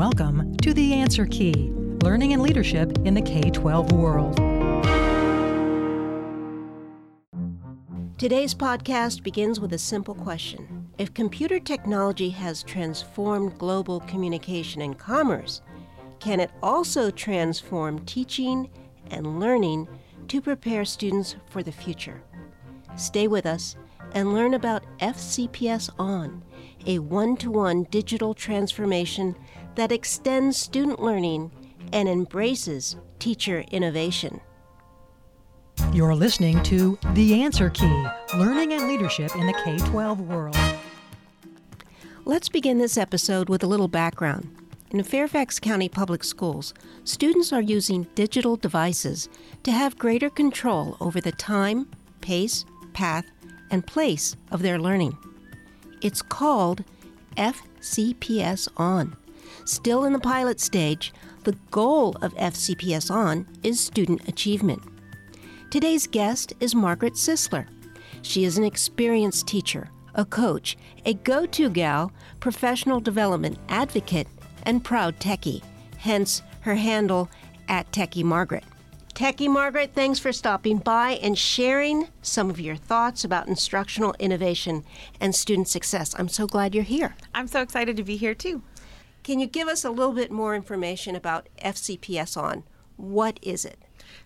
Welcome to The Answer Key Learning and Leadership in the K 12 World. Today's podcast begins with a simple question. If computer technology has transformed global communication and commerce, can it also transform teaching and learning to prepare students for the future? Stay with us and learn about FCPS On, a one to one digital transformation that extends student learning and embraces teacher innovation. You're listening to The Answer Key Learning and Leadership in the K 12 World. Let's begin this episode with a little background. In Fairfax County Public Schools, students are using digital devices to have greater control over the time, pace, path, and place of their learning. It's called FCPS On. Still in the pilot stage, the goal of FCPS On is student achievement. Today's guest is Margaret Sisler. She is an experienced teacher, a coach, a go to gal, professional development advocate, and proud techie, hence her handle at Techie Margaret. Techie Margaret, thanks for stopping by and sharing some of your thoughts about instructional innovation and student success. I'm so glad you're here. I'm so excited to be here too. Can you give us a little bit more information about FCPS On? What is it?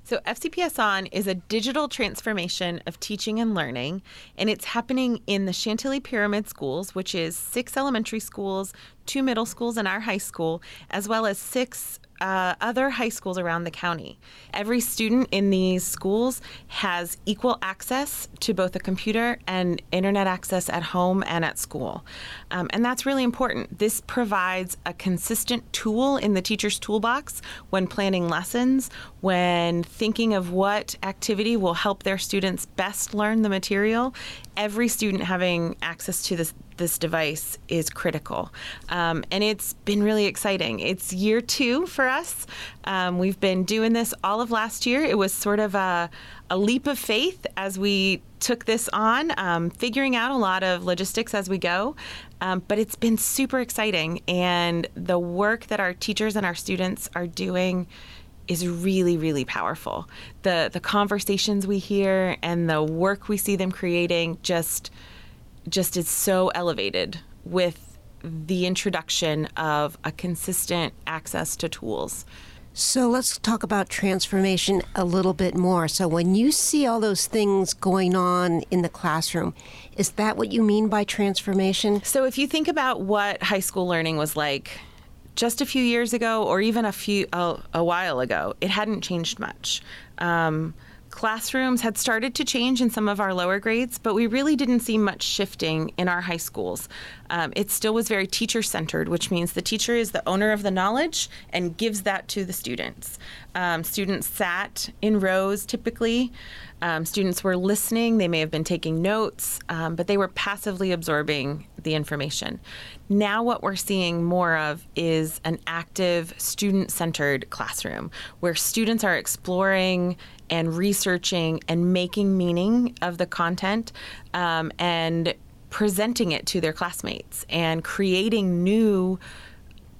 So, FCPS On is a digital transformation of teaching and learning, and it's happening in the Chantilly Pyramid Schools, which is six elementary schools, two middle schools, and our high school, as well as six uh, other high schools around the county. Every student in these schools has equal access to both a computer and internet access at home and at school. Um, and that's really important. This provides a consistent tool in the teacher's toolbox when planning lessons, when thinking of what activity will help their students best learn the material. Every student having access to this this device is critical. Um, and it's been really exciting. It's year two for us. Um, we've been doing this all of last year. It was sort of a, a leap of faith as we took this on, um, figuring out a lot of logistics as we go. Um, but it's been super exciting. And the work that our teachers and our students are doing is really really powerful the the conversations we hear and the work we see them creating just just is so elevated with the introduction of a consistent access to tools. So let's talk about transformation a little bit more. So, when you see all those things going on in the classroom, is that what you mean by transformation? So, if you think about what high school learning was like just a few years ago, or even a few a, a while ago, it hadn't changed much. Um, classrooms had started to change in some of our lower grades, but we really didn't see much shifting in our high schools. Um, it still was very teacher centered, which means the teacher is the owner of the knowledge and gives that to the students. Um, students sat in rows typically. Um, students were listening, they may have been taking notes, um, but they were passively absorbing the information. Now, what we're seeing more of is an active, student centered classroom where students are exploring and researching and making meaning of the content um, and presenting it to their classmates and creating new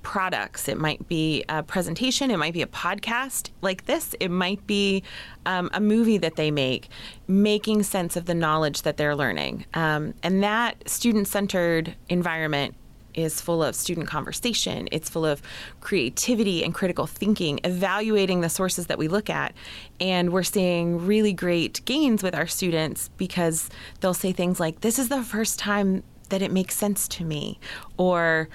products. It might be a presentation, it might be a podcast like this, it might be um, a movie that they make, making sense of the knowledge that they're learning. Um, and that student centered environment is full of student conversation. It's full of creativity and critical thinking, evaluating the sources that we look at. And we're seeing really great gains with our students because they'll say things like, This is the first time that it makes sense to me. Or,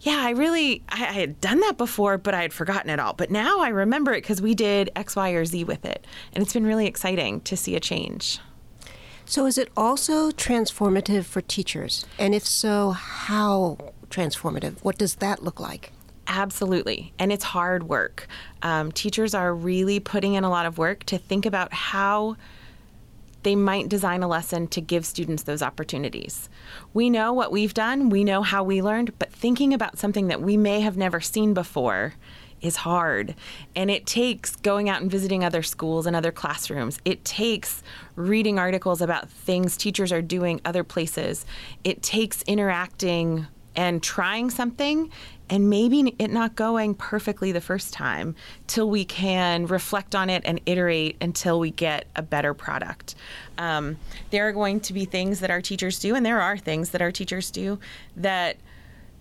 yeah, I really, I, I, had done that before, but I had forgotten it all. But now I remember it because we did X, Y, or Z with it. And it's been really exciting to see a change. So, is it also transformative for teachers? And if so, how transformative? What does that look like? Absolutely. And it's hard work. Um, teachers are really putting in a lot of work to think about how they might design a lesson to give students those opportunities. We know what we've done, we know how we learned, but thinking about something that we may have never seen before is hard. And it takes going out and visiting other schools and other classrooms. It takes reading articles about things teachers are doing other places. It takes interacting and trying something and maybe it not going perfectly the first time till we can reflect on it and iterate until we get a better product. Um, there are going to be things that our teachers do, and there are things that our teachers do that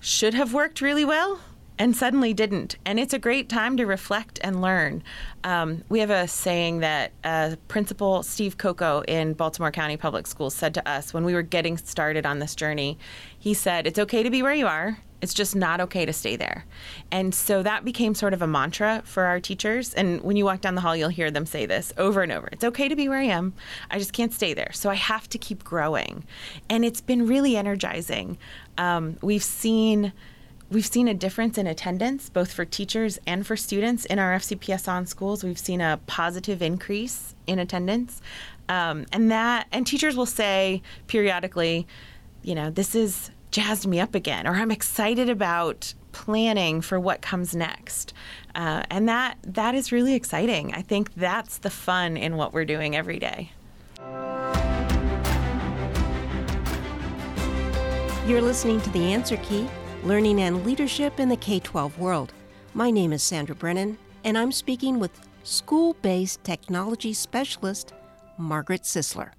should have worked really well and suddenly didn't. And it's a great time to reflect and learn. Um, we have a saying that uh, Principal Steve Coco in Baltimore County Public Schools said to us when we were getting started on this journey. He said, It's okay to be where you are. It's just not okay to stay there. And so that became sort of a mantra for our teachers. And when you walk down the hall, you'll hear them say this over and over It's okay to be where I am. I just can't stay there. So I have to keep growing. And it's been really energizing. Um, we've seen We've seen a difference in attendance, both for teachers and for students in our FCPS on schools. We've seen a positive increase in attendance. Um, and that, and teachers will say periodically, you know, this is jazzed me up again, or I'm excited about planning for what comes next. Uh, and that that is really exciting. I think that's the fun in what we're doing every day. You're listening to The Answer Key Learning and Leadership in the K 12 World. My name is Sandra Brennan, and I'm speaking with school based technology specialist Margaret Sisler.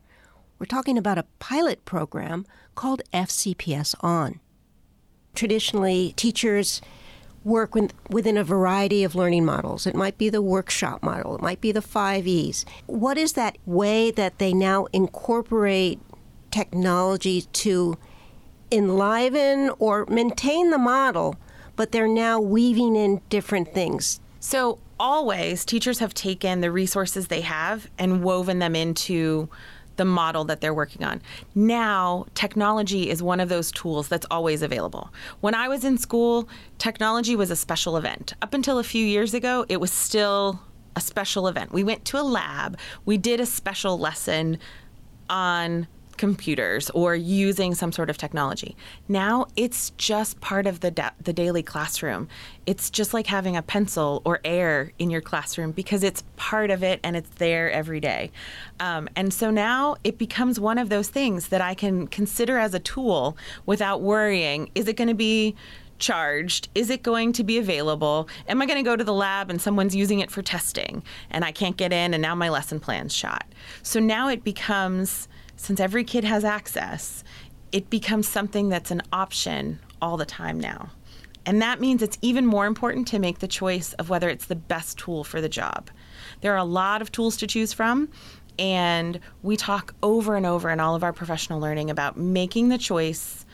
We're talking about a pilot program called FCPS On. Traditionally, teachers work within a variety of learning models. It might be the workshop model, it might be the five E's. What is that way that they now incorporate technology to enliven or maintain the model, but they're now weaving in different things. So, always, teachers have taken the resources they have and woven them into the model that they're working on. Now, technology is one of those tools that's always available. When I was in school, technology was a special event. Up until a few years ago, it was still a special event. We went to a lab, we did a special lesson on computers or using some sort of technology. Now it's just part of the da- the daily classroom. It's just like having a pencil or air in your classroom because it's part of it and it's there every day. Um, and so now it becomes one of those things that I can consider as a tool without worrying: is it going to be charged? Is it going to be available? Am I going to go to the lab and someone's using it for testing and I can't get in and now my lesson plan's shot? So now it becomes since every kid has access, it becomes something that's an option all the time now. And that means it's even more important to make the choice of whether it's the best tool for the job. There are a lot of tools to choose from, and we talk over and over in all of our professional learning about making the choice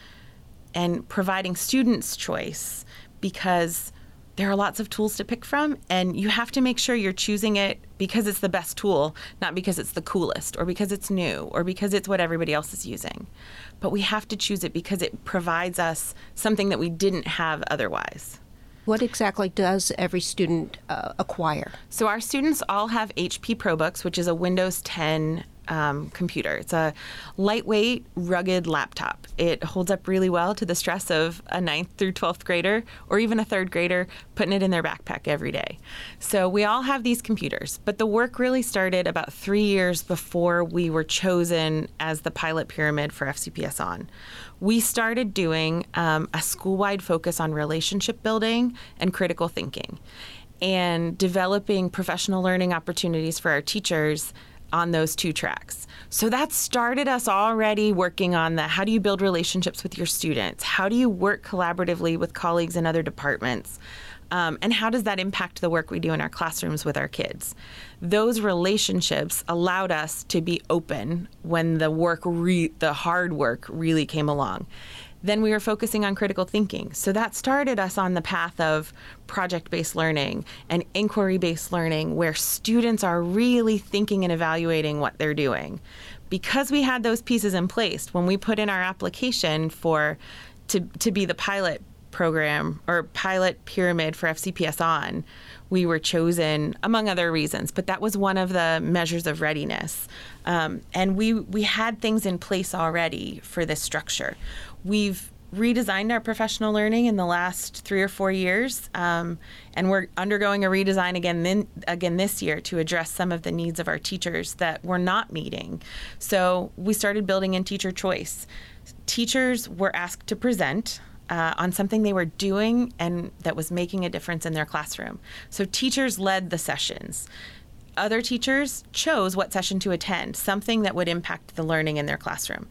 and providing students choice because there are lots of tools to pick from, and you have to make sure you're choosing it because it's the best tool, not because it's the coolest or because it's new or because it's what everybody else is using. But we have to choose it because it provides us something that we didn't have otherwise. What exactly does every student uh, acquire? So, our students all have HP ProBooks, which is a Windows 10 um, computer. It's a lightweight, rugged laptop. It holds up really well to the stress of a ninth through 12th grader or even a third grader putting it in their backpack every day. So we all have these computers, but the work really started about three years before we were chosen as the pilot pyramid for FCPS On. We started doing um, a school wide focus on relationship building and critical thinking and developing professional learning opportunities for our teachers on those two tracks. So that started us already working on the how do you build relationships with your students? How do you work collaboratively with colleagues in other departments? Um, and how does that impact the work we do in our classrooms with our kids? Those relationships allowed us to be open when the work, re- the hard work, really came along. Then we were focusing on critical thinking. So that started us on the path of project based learning and inquiry based learning, where students are really thinking and evaluating what they're doing. Because we had those pieces in place, when we put in our application for to, to be the pilot program or pilot pyramid for FCPS on, we were chosen among other reasons, but that was one of the measures of readiness. Um, and we we had things in place already for this structure. We've redesigned our professional learning in the last three or four years, um, and we're undergoing a redesign again then, again this year to address some of the needs of our teachers that we're not meeting. So we started building in teacher choice. Teachers were asked to present uh, on something they were doing and that was making a difference in their classroom. So teachers led the sessions. Other teachers chose what session to attend, something that would impact the learning in their classroom.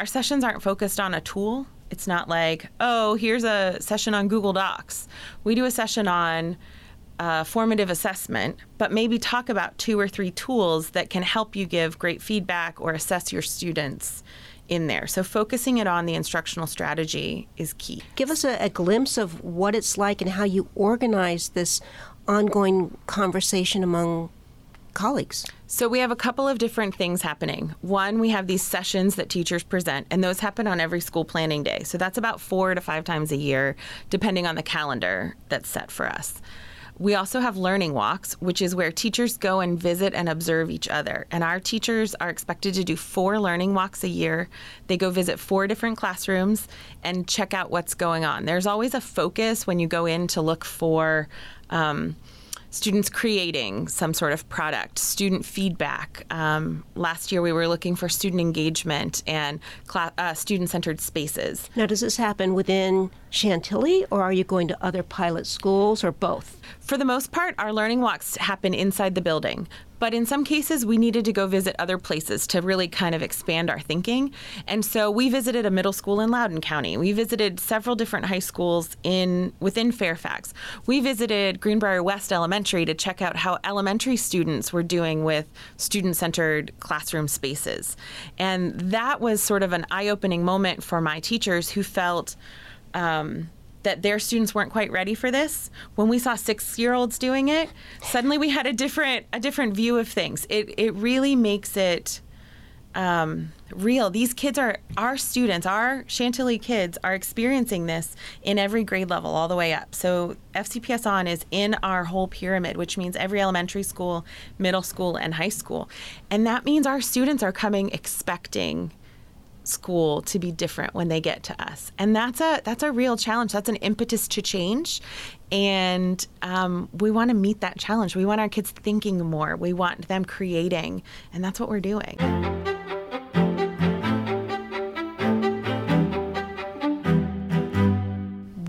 Our sessions aren't focused on a tool. It's not like, oh, here's a session on Google Docs. We do a session on uh, formative assessment, but maybe talk about two or three tools that can help you give great feedback or assess your students in there. So focusing it on the instructional strategy is key. Give us a, a glimpse of what it's like and how you organize this ongoing conversation among colleagues? So, we have a couple of different things happening. One, we have these sessions that teachers present, and those happen on every school planning day. So, that's about four to five times a year, depending on the calendar that's set for us. We also have learning walks, which is where teachers go and visit and observe each other. And our teachers are expected to do four learning walks a year. They go visit four different classrooms and check out what's going on. There's always a focus when you go in to look for. Um, students creating some sort of product, student feedback. Um, last year, we were looking for student engagement and cl- uh, student centered spaces. Now, does this happen within Chantilly, or are you going to other pilot schools, or both? For the most part, our learning walks happen inside the building, but in some cases, we needed to go visit other places to really kind of expand our thinking. And so we visited a middle school in Loudoun County. We visited several different high schools in within Fairfax. We visited Greenbrier West Elementary to check out how elementary students were doing with student-centered classroom spaces. And that was sort of an eye-opening moment for my teachers who felt um, that their students weren't quite ready for this. When we saw six-year-olds doing it, suddenly we had a different a different view of things. It it really makes it um, real. These kids are our students, our Chantilly kids are experiencing this in every grade level, all the way up. So FCPS on is in our whole pyramid, which means every elementary school, middle school, and high school, and that means our students are coming expecting school to be different when they get to us. And that's a that's a real challenge. That's an impetus to change. And um, we want to meet that challenge. We want our kids thinking more. We want them creating. And that's what we're doing.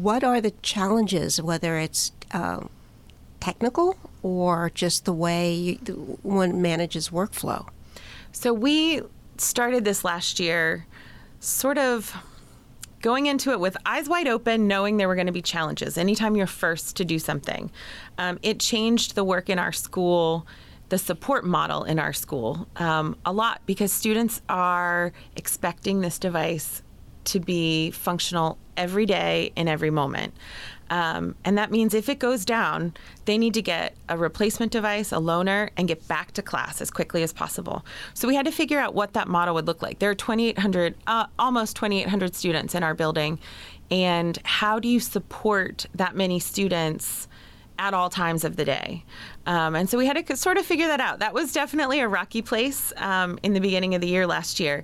What are the challenges whether it's uh, technical or just the way you, one manages workflow? So we started this last year sort of going into it with eyes wide open, knowing there were going to be challenges anytime you're first to do something. Um, it changed the work in our school, the support model in our school um, a lot because students are expecting this device to be functional every day in every moment. Um, and that means if it goes down, they need to get a replacement device, a loaner, and get back to class as quickly as possible. So we had to figure out what that model would look like. There are 2,800, uh, almost 2,800 students in our building. And how do you support that many students? at all times of the day. Um, and so we had to sort of figure that out. That was definitely a rocky place um, in the beginning of the year last year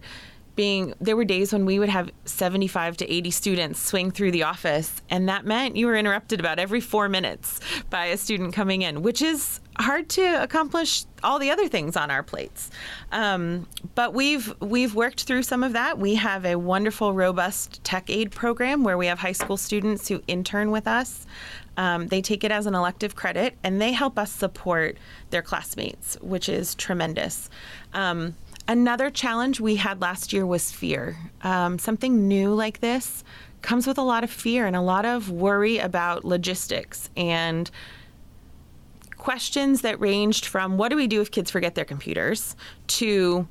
being there were days when we would have 75 to 80 students swing through the office and that meant you were interrupted about every 4 minutes by a student coming in which is hard to accomplish all the other things on our plates. Um, but we've we've worked through some of that. We have a wonderful robust tech aid program where we have high school students who intern with us. Um, they take it as an elective credit and they help us support their classmates which is tremendous. Um, Another challenge we had last year was fear. Um, something new like this comes with a lot of fear and a lot of worry about logistics and questions that ranged from what do we do if kids forget their computers? to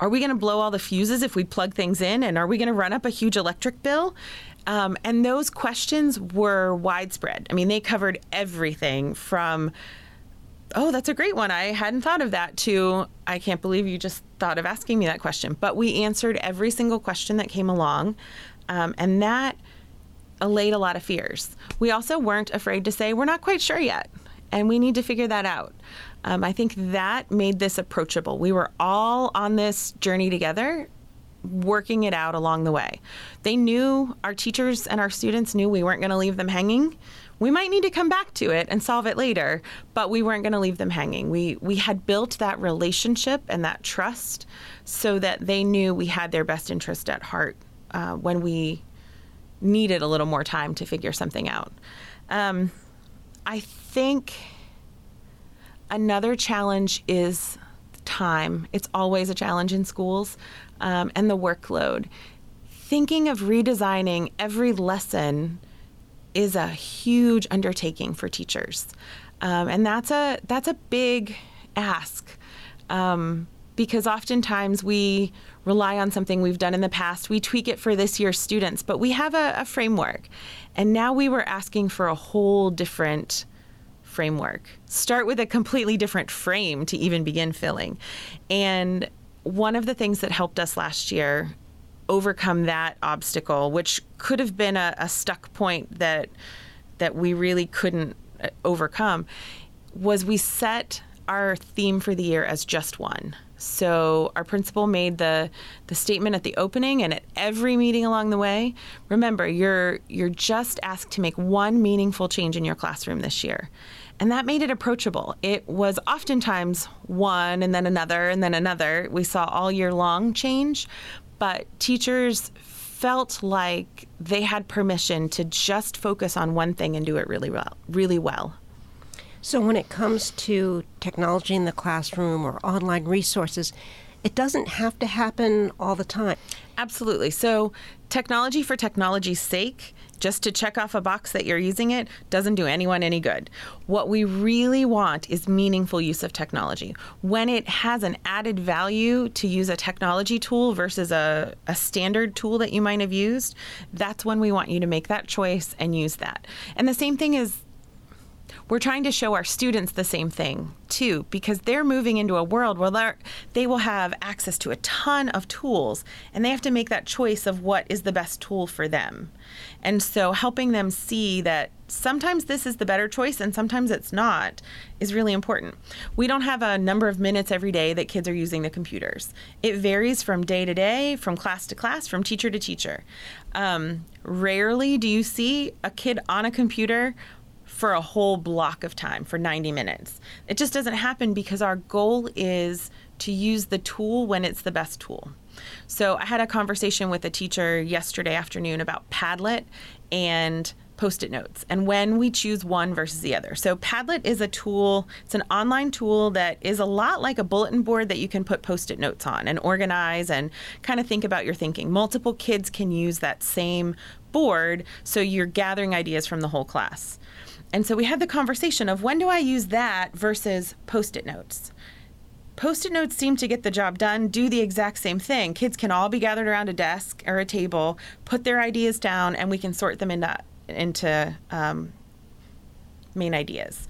are we going to blow all the fuses if we plug things in? And are we going to run up a huge electric bill? Um, and those questions were widespread. I mean they covered everything from oh, that's a great one. I hadn't thought of that, too. I can't believe you just thought of asking me that question. But we answered every single question that came along. Um, and that allayed a lot of fears. We also weren't afraid to say, we're not quite sure yet. And we need to figure that out. Um, I think that made this approachable. We were all on this journey together, working it out along the way. They knew, our teachers and our students knew we weren't going to leave them hanging we might need to come back to it and solve it later, but we weren't going to leave them hanging. We we had built that relationship and that trust so that they knew we had their best interest at heart uh, when we needed a little more time to figure something out. Um, I think another challenge is time. It's always a challenge in schools, um, and the workload. Thinking of redesigning every lesson is a huge undertaking for teachers, um, and that's a that's a big ask. Um, because oftentimes we rely on something we've done in the past. We tweak it for this year's students, but we have a, a framework. And now we were asking for a whole different framework. Start with a completely different frame to even begin filling. And one of the things that helped us last year overcome that obstacle, which could have been a, a stuck point that that we really couldn't uh, overcome, was we set our theme for the year as just one. So our principal made the the statement at the opening and at every meeting along the way. Remember, you're you're just asked to make one meaningful change in your classroom this year. And that made it approachable. It was oftentimes one and then another and then another. We saw all year long change, but teachers felt like they had permission to just focus on one thing and do it really well, really well. So, when it comes to technology in the classroom or online resources, it doesn't have to happen all the time. Absolutely. So, technology for technology's sake, just to check off a box that you're using it, doesn't do anyone any good. What we really want is meaningful use of technology. When it has an added value to use a technology tool versus a, a standard tool that you might have used, that's when we want you to make that choice and use that. And the same thing is we're trying to show our students the same thing too, because they're moving into a world where they will have access to a ton of tools and they have to make that choice of what is the best tool for them. And so helping them see that sometimes this is the better choice and sometimes it's not is really important. We don't have a number of minutes every day that kids are using the computers. It varies from day to day, from class to class, from teacher to teacher. Um, rarely do you see a kid on a computer for a whole block of time for 90 minutes. It just doesn't happen because our goal is to use the tool when it's the best tool. So I had a conversation with a teacher yesterday afternoon about Padlet and post-it notes and when we choose one versus the other. So Padlet is a tool, it's an online tool that is a lot like a bulletin board that you can put post-it notes on and organize and kind of think about your thinking. Multiple kids can use that same board so you're gathering ideas from the whole class. And so we had the conversation of when do I use that versus post it notes? Post it notes seem to get the job done, do the exact same thing. Kids can all be gathered around a desk or a table, put their ideas down, and we can sort them into, into um, main ideas.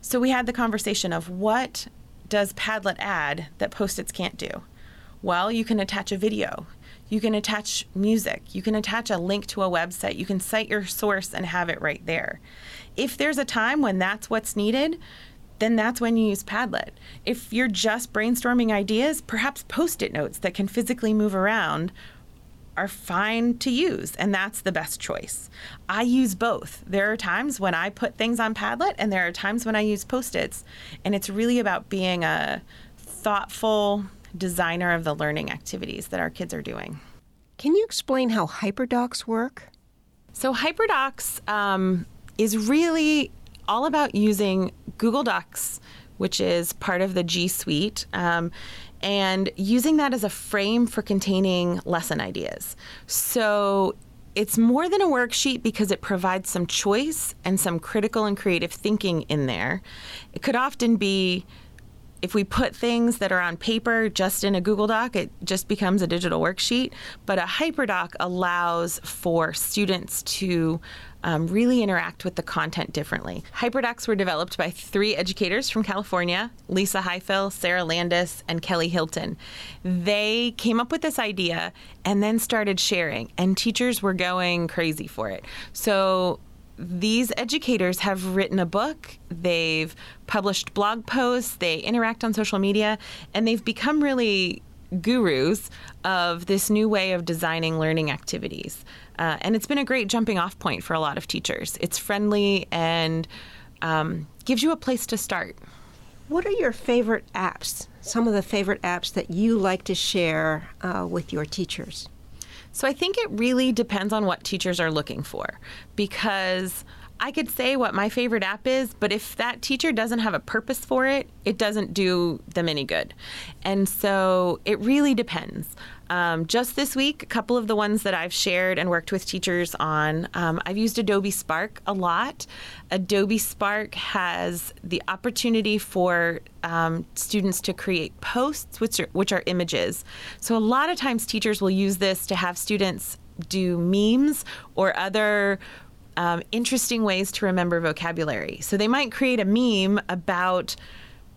So we had the conversation of what does Padlet add that post its can't do? Well, you can attach a video. You can attach music. You can attach a link to a website. You can cite your source and have it right there if there's a time when that's what's needed, then that's when you use Padlet. If you're just brainstorming ideas, perhaps post it notes that can physically move around are fine to use, and that's the best choice. I use both. There are times when I put things on Padlet, and there are times when I use post its, and it's really about being a thoughtful designer of the learning activities that our kids are doing. Can you explain how HyperDocs work? So, HyperDocs um, is really all about using Google Docs, which is part of the G Suite. Um, and using that as a frame for containing lesson ideas. So it's more than a worksheet because it provides some choice and some critical and creative thinking in there. It could often be if we put things that are on paper just in a Google Doc, it just becomes a digital worksheet. But a HyperDoc allows for students to um, really interact with the content differently. HyperDocs were developed by three educators from California Lisa Highfill, Sarah Landis, and Kelly Hilton. They came up with this idea and then started sharing, and teachers were going crazy for it. So these educators have written a book, they've published blog posts, they interact on social media, and they've become really gurus of this new way of designing learning activities. Uh, and it's been a great jumping off point for a lot of teachers. It's friendly and um, gives you a place to start. What are your favorite apps? Some of the favorite apps that you like to share uh, with your teachers? So I think it really depends on what teachers are looking for because I could say what my favorite app is, but if that teacher doesn't have a purpose for it, it doesn't do them any good. And so it really depends. Um, just this week, a couple of the ones that I've shared and worked with teachers on, um, I've used Adobe Spark a lot. Adobe Spark has the opportunity for um, students to create posts, which are, which are images. So a lot of times teachers will use this to have students do memes or other um, interesting ways to remember vocabulary. So they might create a meme about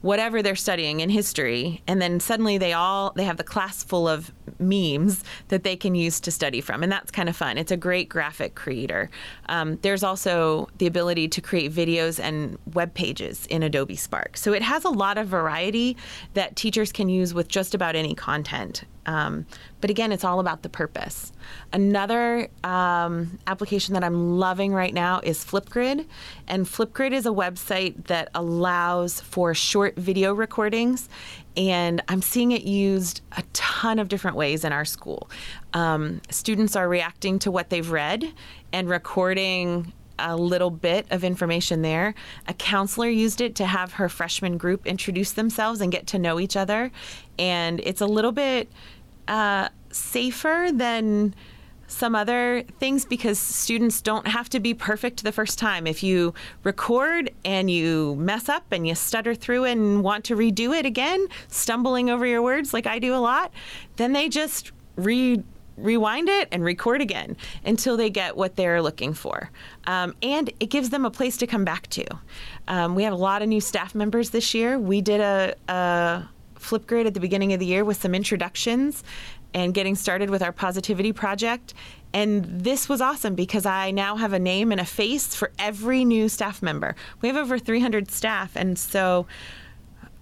whatever they're studying in history and then suddenly they all they have the class full of memes that they can use to study from and that's kind of fun. It's a great graphic creator. Um, there's also the ability to create videos and web pages in adobe spark. So it has a lot of variety that teachers can use with just about any content um, but again, it's all about the purpose. Another um, application that I'm loving right now is Flipgrid. And Flipgrid is a website that allows for short video recordings. And I'm seeing it used a ton of different ways in our school. Um, students are reacting to what they've read and recording a little bit of information there. A counselor used it to have her freshman group introduce themselves and get to know each other. And it's a little bit uh, safer than some other things because students don't have to be perfect the first time. If you record and you mess up and you stutter through and want to redo it again, stumbling over your words like I do a lot, then they just re rewind it and record again until they get what they're looking for. Um, and it gives them a place to come back to. Um, we have a lot of new staff members this year. We did a, a Flipgrid at the beginning of the year with some introductions and getting started with our positivity project. And this was awesome because I now have a name and a face for every new staff member. We have over 300 staff, and so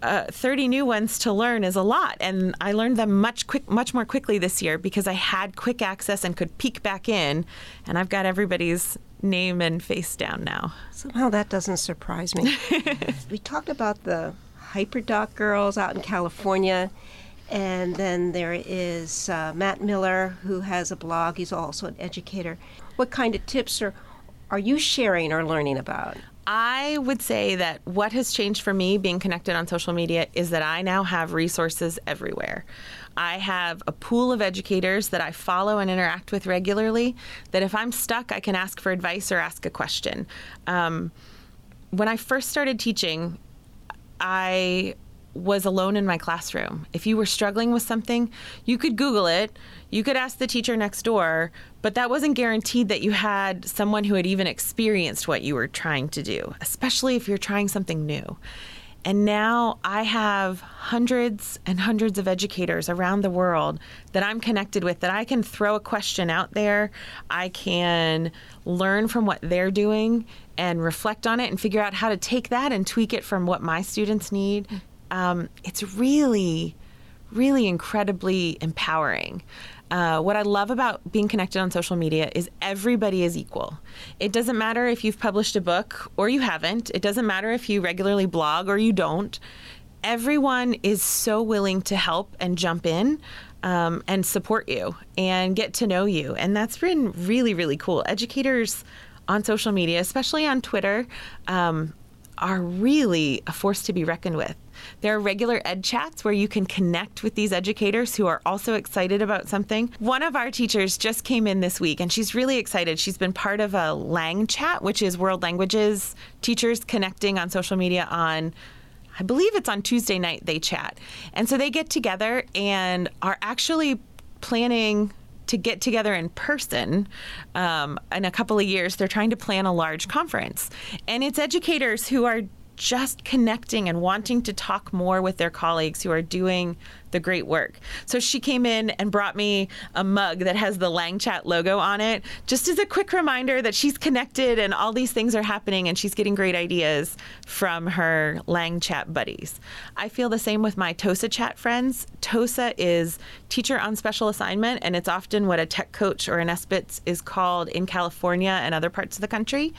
uh, 30 new ones to learn is a lot. And I learned them much quick, much more quickly this year because I had quick access and could peek back in. And I've got everybody's name and face down now. Somehow that doesn't surprise me. we talked about the Hyperdoc girls out in California. And then there is uh, Matt Miller, who has a blog. He's also an educator. What kind of tips are, are you sharing or learning about? I would say that what has changed for me being connected on social media is that I now have resources everywhere. I have a pool of educators that I follow and interact with regularly that if I'm stuck, I can ask for advice or ask a question. Um, when I first started teaching, I was alone in my classroom. If you were struggling with something, you could Google it, you could ask the teacher next door, but that wasn't guaranteed that you had someone who had even experienced what you were trying to do, especially if you're trying something new. And now I have hundreds and hundreds of educators around the world that I'm connected with that I can throw a question out there. I can learn from what they're doing and reflect on it and figure out how to take that and tweak it from what my students need. Um, it's really, really incredibly empowering. Uh, what I love about being connected on social media is everybody is equal. It doesn't matter if you've published a book or you haven't, it doesn't matter if you regularly blog or you don't. Everyone is so willing to help and jump in um, and support you and get to know you. And that's been really, really cool. Educators on social media, especially on Twitter, um, are really a force to be reckoned with. There are regular ed chats where you can connect with these educators who are also excited about something. One of our teachers just came in this week and she's really excited. She's been part of a Lang chat, which is world languages teachers connecting on social media on I believe it's on Tuesday night they chat. And so they get together and are actually planning to get together in person um, in a couple of years. They're trying to plan a large conference. And it's educators who are just connecting and wanting to talk more with their colleagues who are doing the great work. So she came in and brought me a mug that has the Lang Chat logo on it, just as a quick reminder that she's connected and all these things are happening and she's getting great ideas from her Lang Chat buddies. I feel the same with my TOSA Chat friends. TOSA is teacher on special assignment, and it's often what a tech coach or an SBITS is called in California and other parts of the country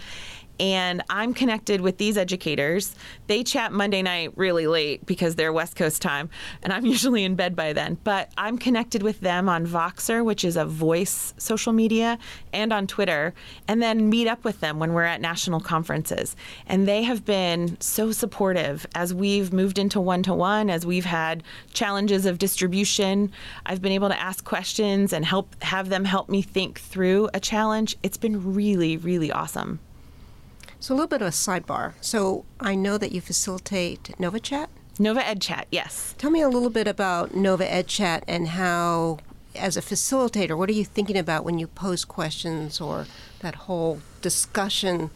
and I'm connected with these educators. They chat Monday night really late because they're West Coast time, and I'm usually in bed by then. But I'm connected with them on Voxer, which is a voice social media, and on Twitter, and then meet up with them when we're at national conferences. And they have been so supportive as we've moved into one to one, as we've had challenges of distribution. I've been able to ask questions and help have them help me think through a challenge. It's been really, really awesome. So, a little bit of a sidebar. So, I know that you facilitate NovaChat. Nova Ed Chat, yes. Tell me a little bit about Nova Ed Chat and how, as a facilitator, what are you thinking about when you pose questions or that whole discussion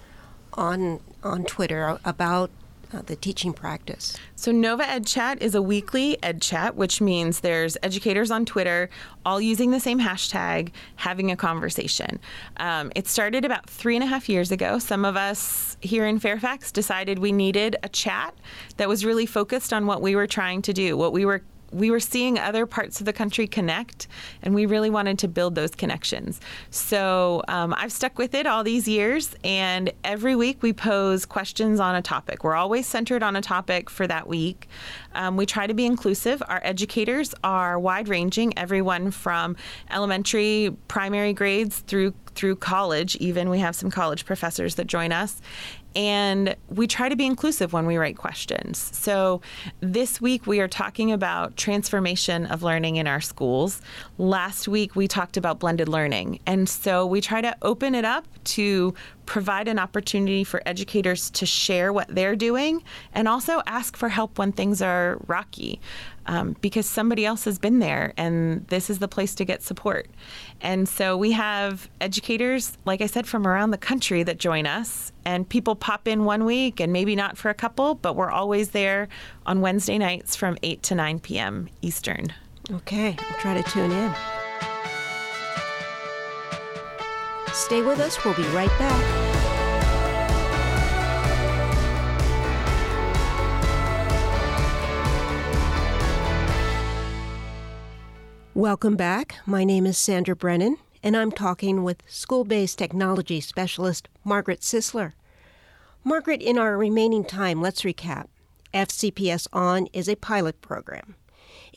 on on Twitter about uh, the teaching practice. So, Nova Ed Chat is a weekly Ed Chat, which means there's educators on Twitter all using the same hashtag, having a conversation. Um, it started about three and a half years ago. Some of us here in Fairfax decided we needed a chat that was really focused on what we were trying to do, what we were we were seeing other parts of the country connect, and we really wanted to build those connections. So um, I've stuck with it all these years, and every week we pose questions on a topic. We're always centered on a topic for that week. Um, we try to be inclusive. Our educators are wide ranging, everyone from elementary, primary grades through through college even we have some college professors that join us and we try to be inclusive when we write questions. So this week we are talking about transformation of learning in our schools. Last week we talked about blended learning. And so we try to open it up to provide an opportunity for educators to share what they're doing and also ask for help when things are rocky um, because somebody else has been there and this is the place to get support. And so we have educators, like I said, from around the country that join us, and people pop in one week and maybe not for a couple, but we're always there on Wednesday nights from 8 to 9 p.m. Eastern. Okay, I'll try to tune in. Stay with us, we'll be right back. Welcome back. My name is Sandra Brennan, and I'm talking with school based technology specialist Margaret Sisler. Margaret, in our remaining time, let's recap. FCPS On is a pilot program.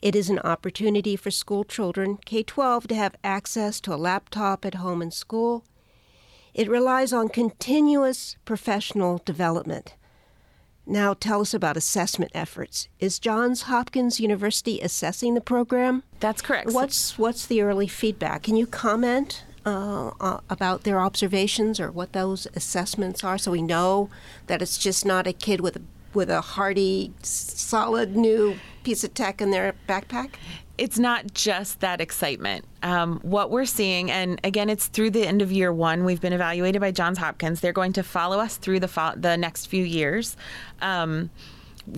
It is an opportunity for school children K 12 to have access to a laptop at home and school. It relies on continuous professional development. Now, tell us about assessment efforts. Is Johns Hopkins University assessing the program? That's correct. What's what's the early feedback? Can you comment uh, uh, about their observations or what those assessments are, so we know that it's just not a kid with a with a hardy, solid new piece of tech in their backpack? It's not just that excitement. Um, what we're seeing, and again, it's through the end of year one. We've been evaluated by Johns Hopkins. They're going to follow us through the fo- the next few years. Um,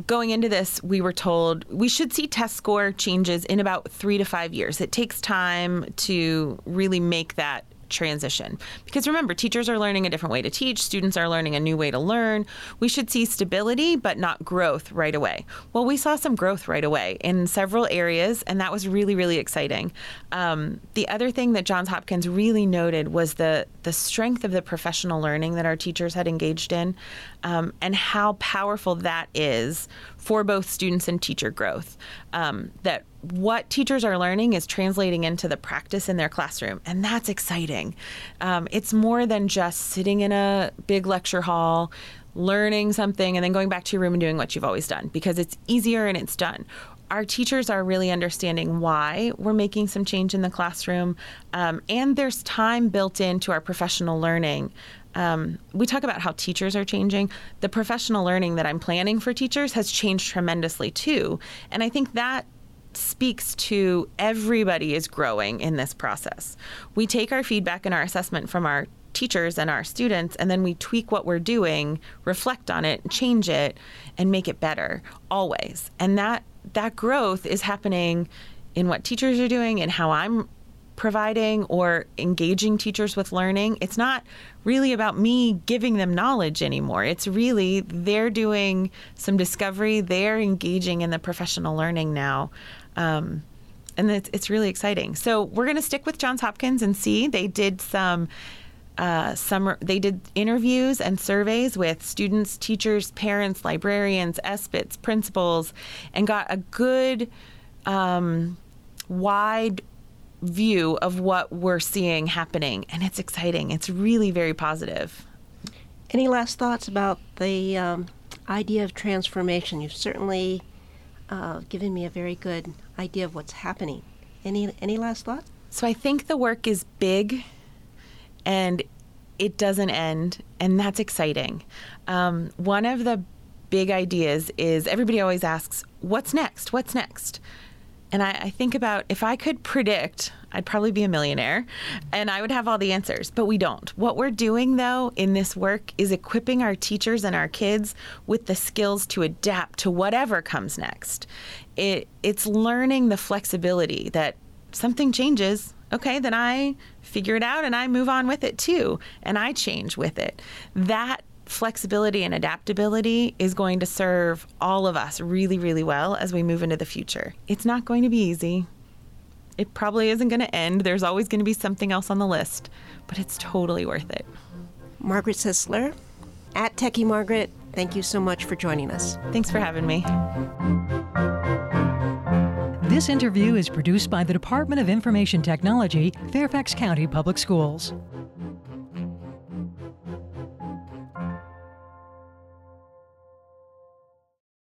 going into this, we were told we should see test score changes in about three to five years. It takes time to really make that transition. Because remember, teachers are learning a different way to teach, students are learning a new way to learn. We should see stability, but not growth right away. Well, we saw some growth right away in several areas, and that was really, really exciting. Um, the other thing that Johns Hopkins really noted was the, the strength of the professional learning that our teachers had engaged in um, and how powerful that is for both students and teacher growth. Um, that what teachers are learning is translating into the practice in their classroom, and that's exciting. Um, it's more than just sitting in a big lecture hall, learning something, and then going back to your room and doing what you've always done because it's easier and it's done. Our teachers are really understanding why we're making some change in the classroom, um, and there's time built into our professional learning um, we talk about how teachers are changing. The professional learning that I'm planning for teachers has changed tremendously too. And I think that speaks to everybody is growing in this process. We take our feedback and our assessment from our teachers and our students and then we tweak what we're doing, reflect on it, change it and make it better always. And that that growth is happening in what teachers are doing and how I'm providing or engaging teachers with learning. It's not really about me giving them knowledge anymore. It's really they're doing some discovery, they're engaging in the professional learning now. Um, and it's, it's really exciting. So we're going to stick with Johns Hopkins and see. They did some uh, summer. They did interviews and surveys with students, teachers, parents, librarians, SBITs, principals, and got a good, um, wide view of what we're seeing happening, and it's exciting. It's really very positive. Any last thoughts about the um, idea of transformation? You've certainly uh, given me a very good idea of what's happening. Any any last thoughts? So I think the work is big, and it doesn't end, and that's exciting. Um, one of the big ideas is everybody always asks, "What's next? What's next?" And I, I, think about if I could predict, I'd probably be a millionaire and I would have all the answers, but we don't. What we're doing, though, in this work is equipping our teachers and our kids with the skills to adapt to whatever comes next. It, it's learning the flexibility that something changes. Okay, then I figure it out and I move on with it too, and I change with it. That flexibility and adaptability is going to serve all of us really, really well as we move into the future. It's not going to be easy. It probably isn't going to end. There's always going to be something else on the list, but it's totally worth it. Margaret Sisler, at Techie Margaret, thank you so much for joining us. Thanks for having me. This interview is produced by the Department of Information Technology, Fairfax County Public Schools.